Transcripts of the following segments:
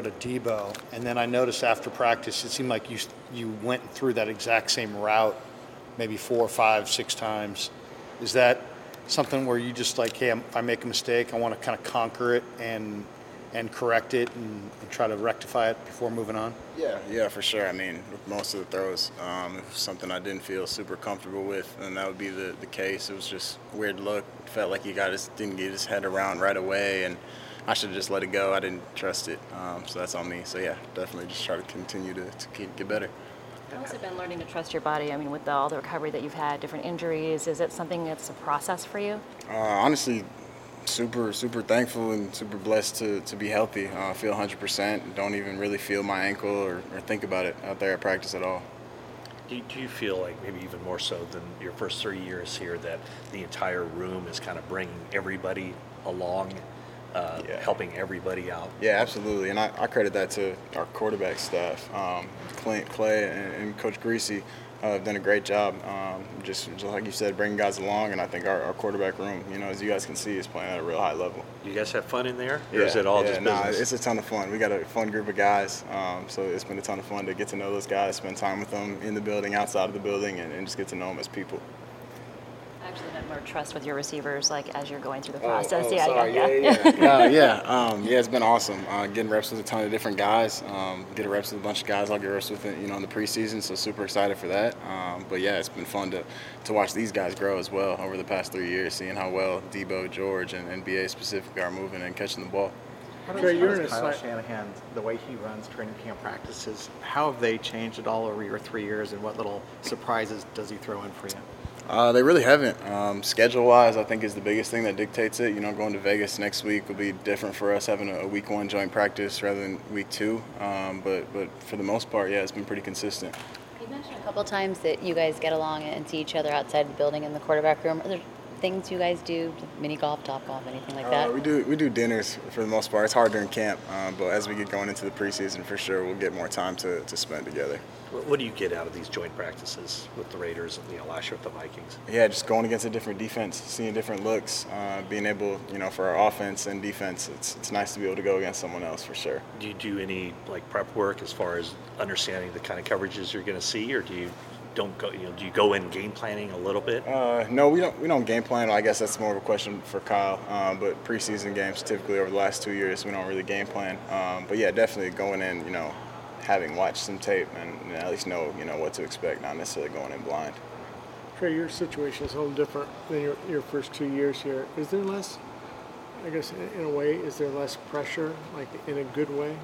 to Deebo, and then I noticed after practice, it seemed like you you went through that exact same route, maybe four, five, six times. Is that something where you just like, hey, if I make a mistake, I want to kind of conquer it and and correct it and, and try to rectify it before moving on? Yeah, yeah, for sure. I mean, most of the throws, um, something I didn't feel super comfortable with, and that would be the, the case. It was just weird look. Felt like he got his didn't get his head around right away, and I should have just let it go. I didn't trust it, um, so that's on me. So yeah, definitely just try to continue to, to keep, get better. How's it been learning to trust your body? I mean, with the, all the recovery that you've had, different injuries, is it something that's a process for you? Uh, honestly, super super thankful and super blessed to, to be healthy. Uh, I feel 100%. Don't even really feel my ankle or, or think about it out there at practice at all. Do you, do you feel like maybe even more so than your first three years here that the entire room is kind of bringing everybody along, uh, Yeah. helping everybody out? Yeah, absolutely, and I, I credit that to our quarterback staff. Um, Klint, Klay, and, and Coach Griese uh, have done a great job. Um, just, just like you said, bringing guys along, and I think our, our quarterback room, you know, as you guys can see, is playing at a real high level. You guys have fun in there, or is it all yeah, just nah, business? it's a ton of fun. We got a fun group of guys, um, so it's been a ton of fun to get to know those guys, spend time with them in the building, outside of the building, and, and just get to know them as people. I actually meant more trust with your receivers, like as you're going through the Oh, process. oh, yeah, sorry. yeah, yeah, yeah, yeah. yeah, um, yeah, it's been awesome. Uh, getting reps with a ton of different guys. Um, get a reps with a bunch of guys I'll get reps with, you know, in the preseason. So super excited for that. Um, but yeah, it's been fun to, to watch these guys grow as well over the past three years, seeing how well Deebo, George, and, and BA specifically are moving and catching the ball. Trey, you're in a Kyle slight, Shanahan, the way he runs training camp practices, how have they changed at all over your three years, and what little surprises does he throw in for you? Uh, they really haven't. Um, schedule wise, I think is the biggest thing that dictates it. You know, going to Vegas next week will be different for us having a, week one joint practice rather than week two. Um, but but for the most part, yeah, it's been pretty consistent. You mentioned a couple times that you guys get along and see each other outside the building in the quarterback room. Are there things you guys do, mini golf, top golf, anything like that? Uh, we do we do dinners for the most part. It's hard during camp, uh, but as we get going into the preseason, for sure, we'll get more time to, to spend together. What, what do you get out of these joint practices with the Raiders and you know last year with the Vikings? Yeah, just going against a different defense, seeing different looks, uh, being able, you know, for our offense and defense, it's it's nice to be able to go against someone else for sure. Do you do any like prep work as far as understanding the kind of coverages you're going to see, or do you don't go? You know, do you go in game planning a little bit? Uh, no, we don't. We don't game plan. I guess that's more of a question for Kyle. Um, but preseason games, typically over the last two years, we don't really game plan. Um, but yeah, definitely going in. You know, having watched some tape and you know, at least know you know what to expect, not necessarily going in blind. Trey, your situation is a little different than your, your first two years here. Is there less, I guess, in, in a way, is there less pressure, like in a good way?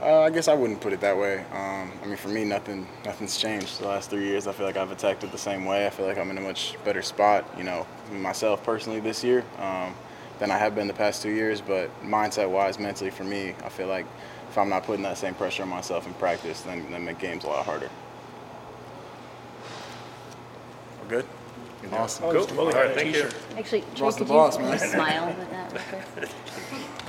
Uh, I guess I wouldn't put it that way. Um, I mean, for me, nothing, nothing's changed the last three years. I feel like I've attacked it the same way. I feel like I'm in a much better spot, you know, myself personally this year um, than I have been the past two years. But mindset-wise, mentally, for me, I feel like if I'm not putting that same pressure on myself in practice, then then make games a lot harder. We're good. Awesome. Cool. All right, thank you. Actually, Trey, Boss the could boss, you, man. smile with that real quick?